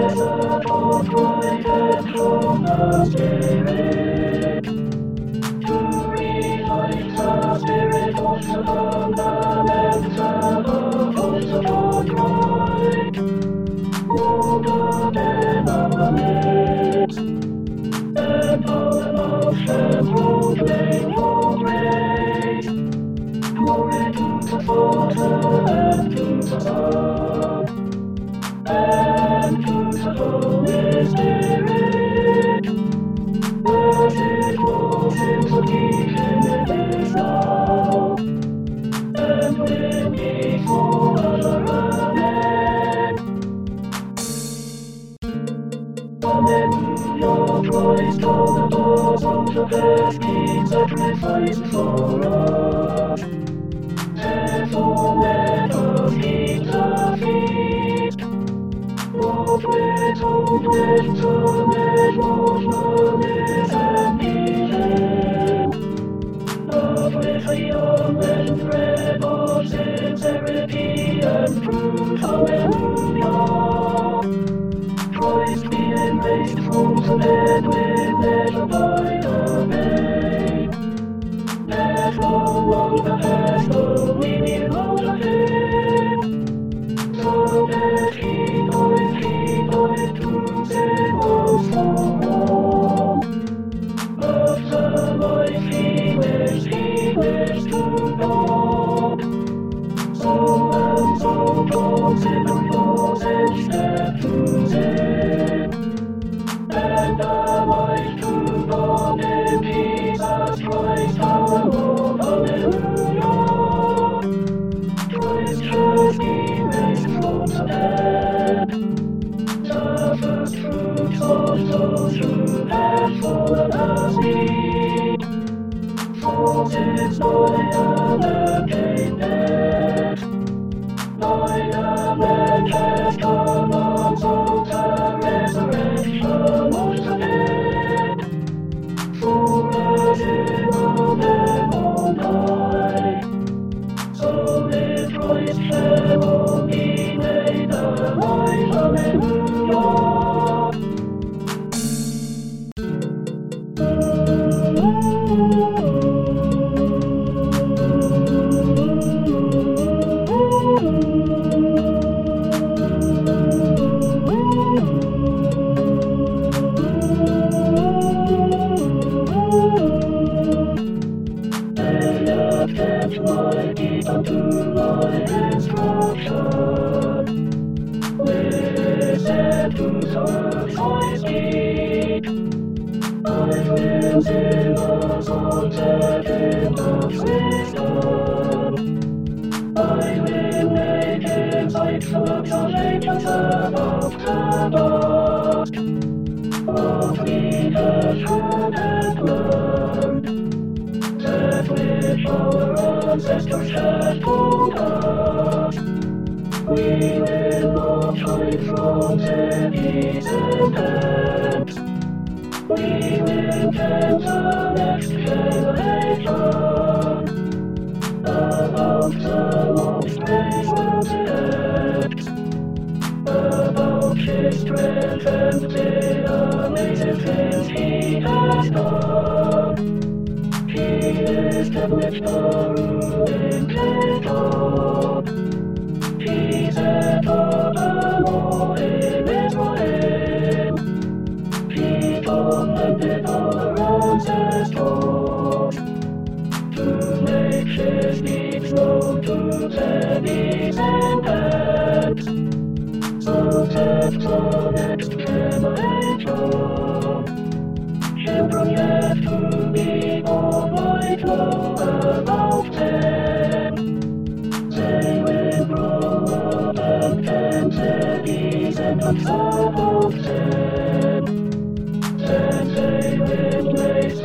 Thank you. Jerusalem, your voice tore the doors of the Baskin sacrificed for us. Therefore, let us keep the feast. What went on, went to men, what promise and healing. Of Ephraim and Rebels, sincerity and truth, hallelujah man made rules and man made measured by the man. There's no one that has the winning. So there's is an act. We will cancel excavate the wolf's place was his strength and the amazing things he. He established the in He set up a law. To make his deeds known to pennies and pence, so that the next time I come, to be all right low above ten. They will grow up and ten pennies and on of ten. ten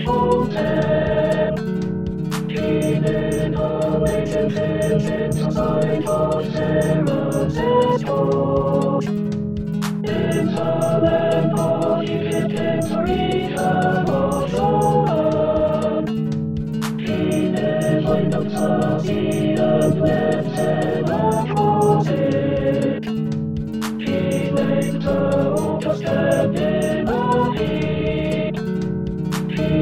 he had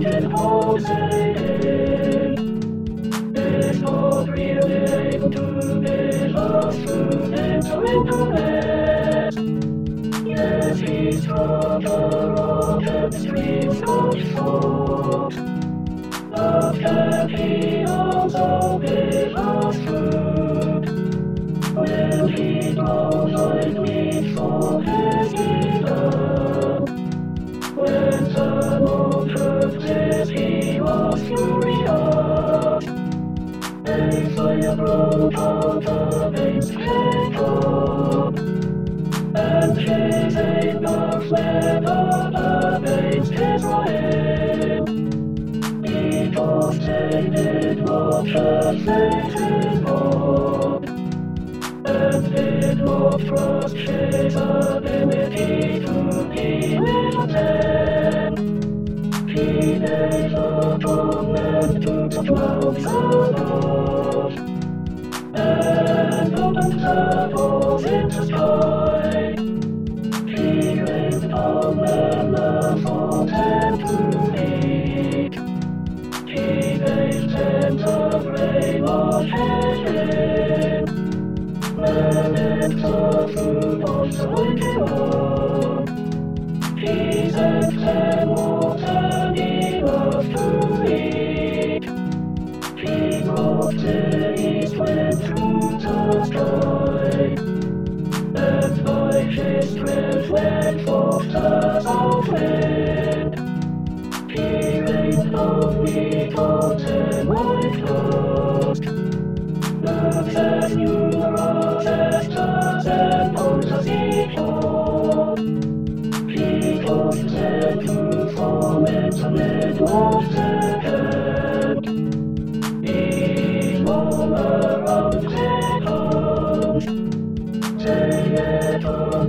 There is something pulsating. Is God really able to give us food into wilderness? Yes, he's from the rock and streams of salt. But can he also give us food? Will he provide meat for his kingdom? When the Lord heard A trust laid upon them to the clouds above, and opened the doors in the sky. He rained on them the thought and to eat. He made them the grain of heaven, and the caused them to form and they were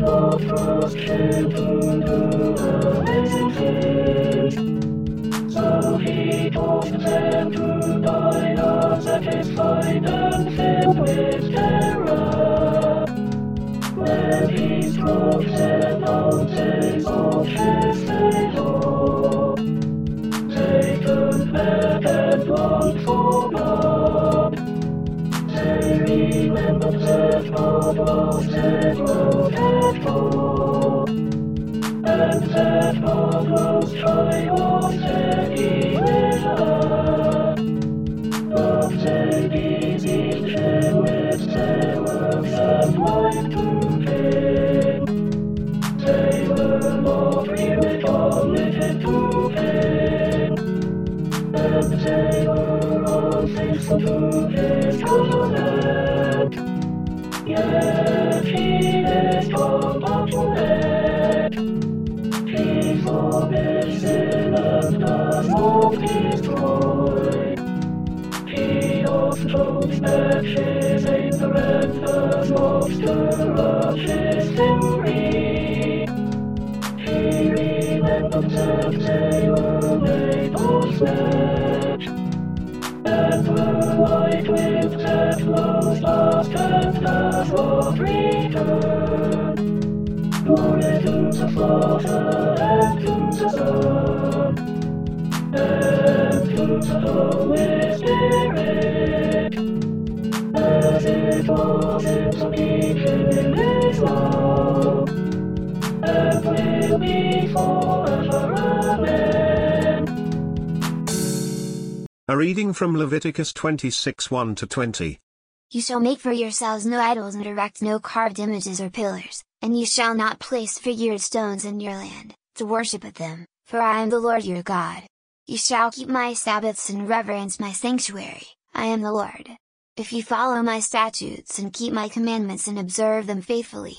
they turned back and longed for remembered A reading from Leviticus 26 1 to 20. You shall make for yourselves no idols and erect no carved images or pillars, and you shall not place figured stones in your land, to worship at them, for I am the Lord your God. You shall keep my Sabbaths and reverence my sanctuary, I am the Lord. If you follow my statutes and keep my commandments and observe them faithfully,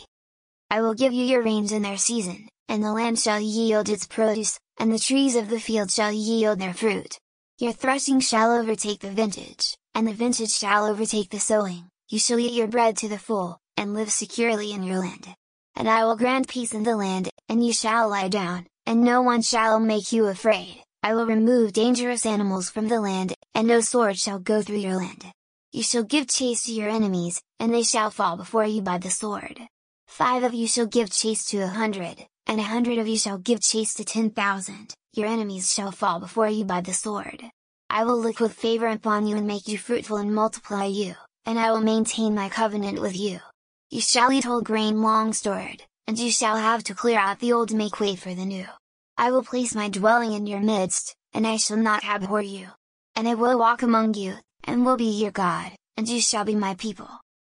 I will give you your rains in their season, and the land shall yield its produce, and the trees of the field shall yield their fruit. Your threshing shall overtake the vintage, and the vintage shall overtake the sowing, you shall eat your bread to the full, and live securely in your land. And I will grant peace in the land, and you shall lie down, and no one shall make you afraid. I will remove dangerous animals from the land, and no sword shall go through your land. You shall give chase to your enemies, and they shall fall before you by the sword. Five of you shall give chase to a hundred, and a hundred of you shall give chase to ten thousand, your enemies shall fall before you by the sword. I will look with favor upon you and make you fruitful and multiply you, and I will maintain my covenant with you. You shall eat whole grain long stored, and you shall have to clear out the old make way for the new. I will place my dwelling in your midst, and I shall not abhor you. And I will walk among you, and will be your God, and you shall be my people.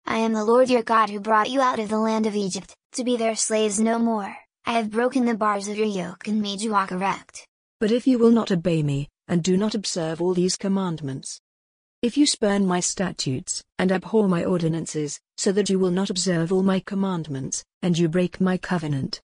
I am the Lord your God who brought you out of the land of Egypt, to be their slaves no more. I have broken the bars of your yoke and made you walk erect. But if you will not obey me, and do not observe all these commandments, if you spurn my statutes, and abhor my ordinances, so that you will not observe all my commandments, and you break my covenant,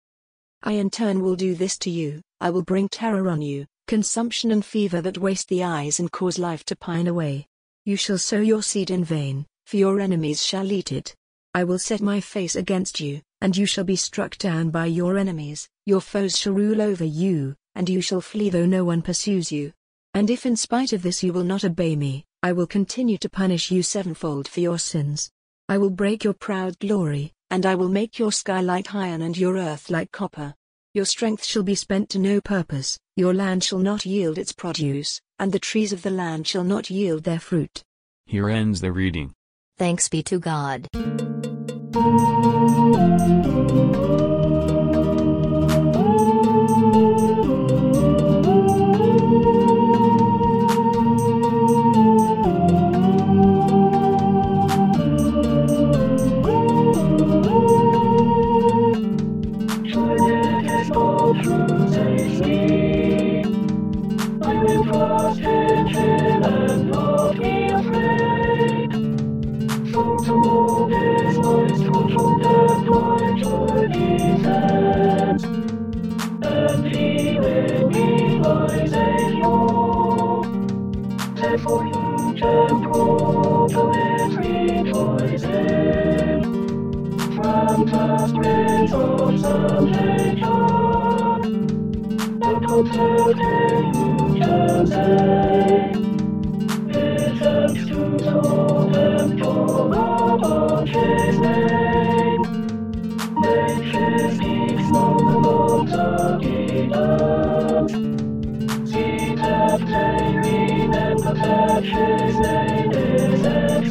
I in turn will do this to you, I will bring terror on you, consumption and fever that waste the eyes and cause life to pine away. You shall sow your seed in vain, for your enemies shall eat it. I will set my face against you, and you shall be struck down by your enemies, your foes shall rule over you, and you shall flee though no one pursues you. And if in spite of this you will not obey me, I will continue to punish you sevenfold for your sins. I will break your proud glory, and I will make your sky like iron and your earth like copper. Your strength shall be spent to no purpose, your land shall not yield its produce, and the trees of the land shall not yield their fruit. Here ends the reading. Thanks be to God. Remember that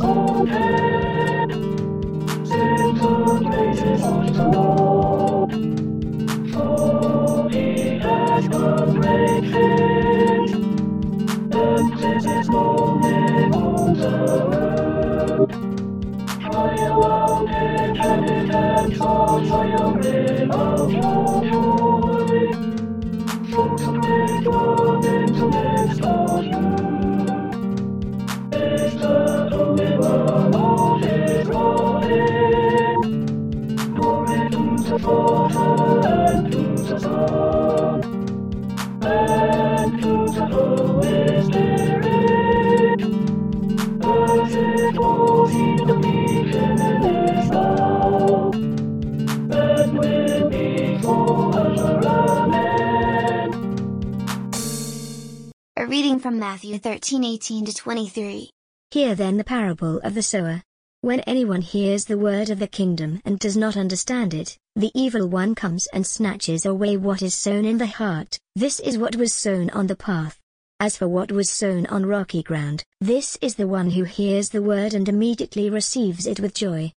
from Matthew 13:18 to 23. Hear then the parable of the sower. When anyone hears the word of the kingdom and does not understand it, the evil one comes and snatches away what is sown in the heart. This is what was sown on the path. As for what was sown on rocky ground, this is the one who hears the word and immediately receives it with joy.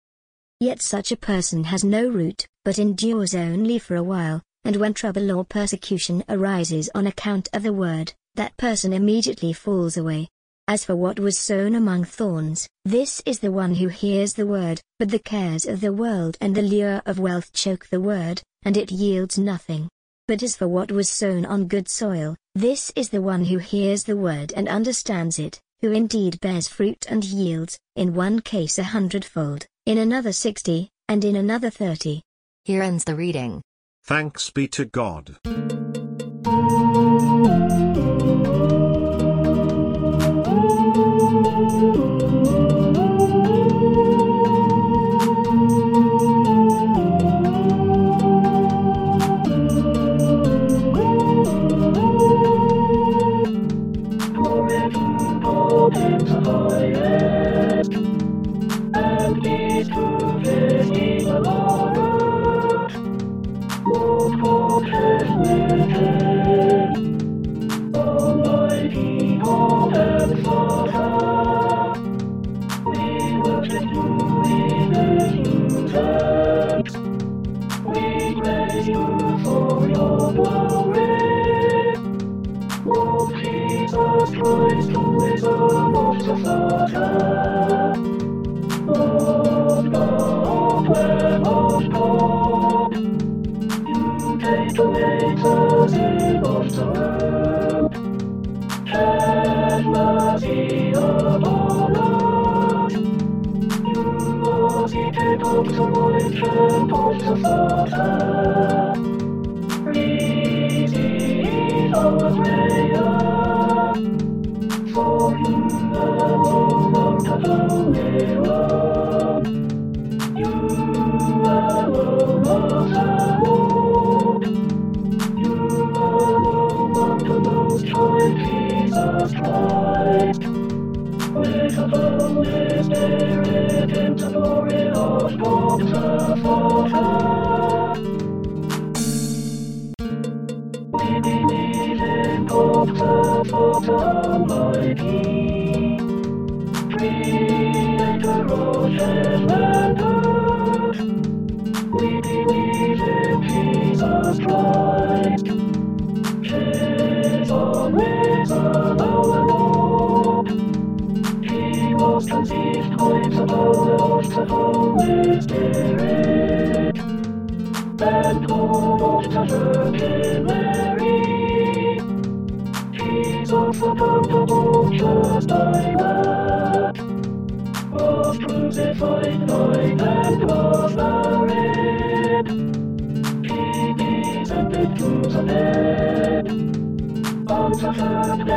Yet such a person has no root, but endures only for a while, and when trouble or persecution arises on account of the word, that person immediately falls away. As for what was sown among thorns, this is the one who hears the word, but the cares of the world and the lure of wealth choke the word, and it yields nothing. But as for what was sown on good soil, this is the one who hears the word and understands it, who indeed bears fruit and yields, in one case a hundredfold, in another sixty, and in another thirty. Here ends the reading. Thanks be to God. God, you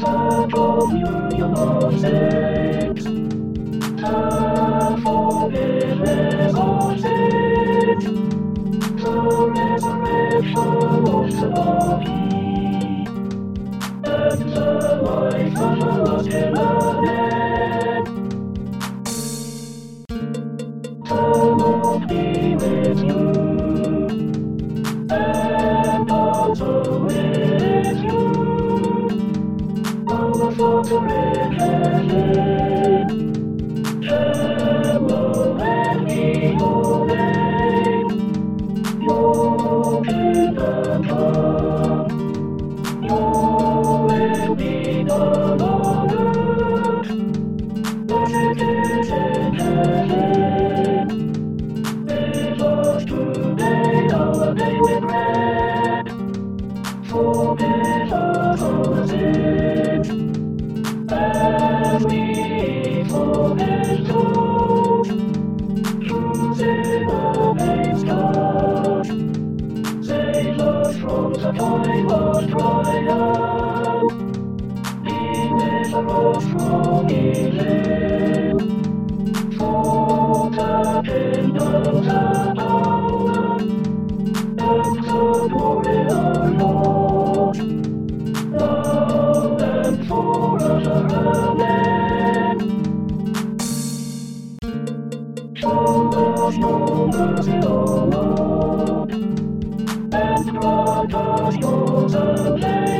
the communion of saints, the forgiveness Our Father Deliver us from evil. For the kingdom,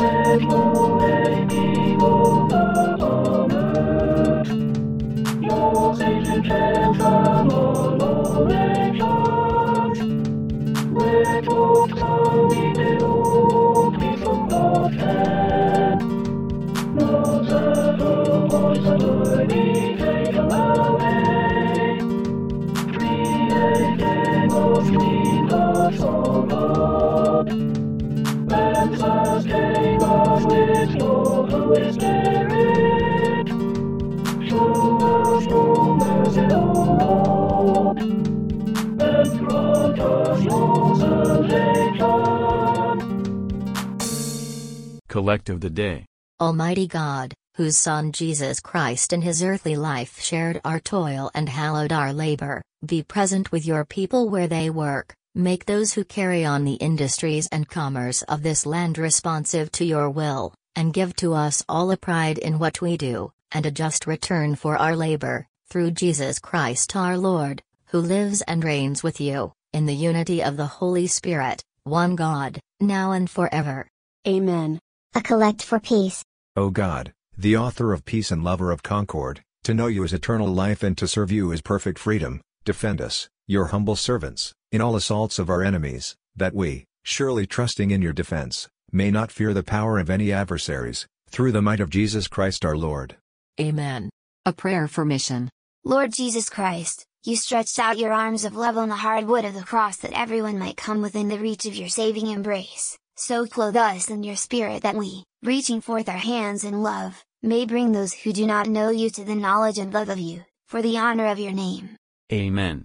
Let Collect of the Day. Almighty God, whose Son Jesus Christ in his earthly life shared our toil and hallowed our labor, be present with your people where they work, make those who carry on the industries and commerce of this land responsive to your will, and give to us all a pride in what we do, and a just return for our labor, through Jesus Christ our Lord, who lives and reigns with you, in the unity of the Holy Spirit, one God, now and forever. Amen. A collect for peace. O God, the author of peace and lover of concord, to know you is eternal life and to serve you is perfect freedom, defend us, your humble servants, in all assaults of our enemies, that we, surely trusting in your defense, may not fear the power of any adversaries, through the might of Jesus Christ our Lord. Amen. A prayer for mission. Lord Jesus Christ, you stretched out your arms of love on the hard wood of the cross that everyone might come within the reach of your saving embrace. So clothe us in your spirit that we, reaching forth our hands in love, may bring those who do not know you to the knowledge and love of you, for the honor of your name. Amen.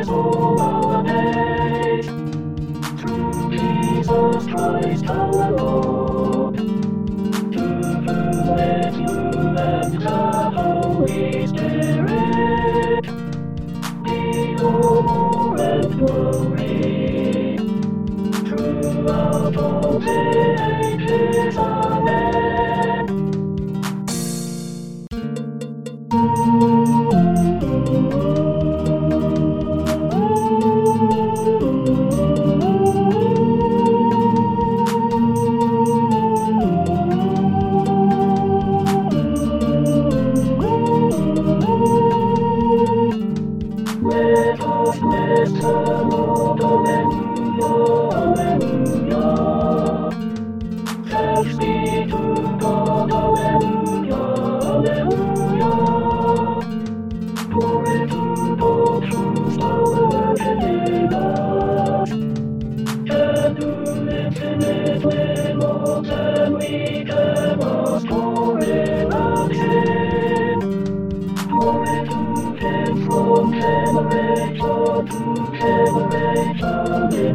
Oh,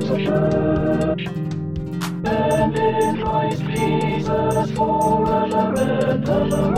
And it Christ Jesus for ever and.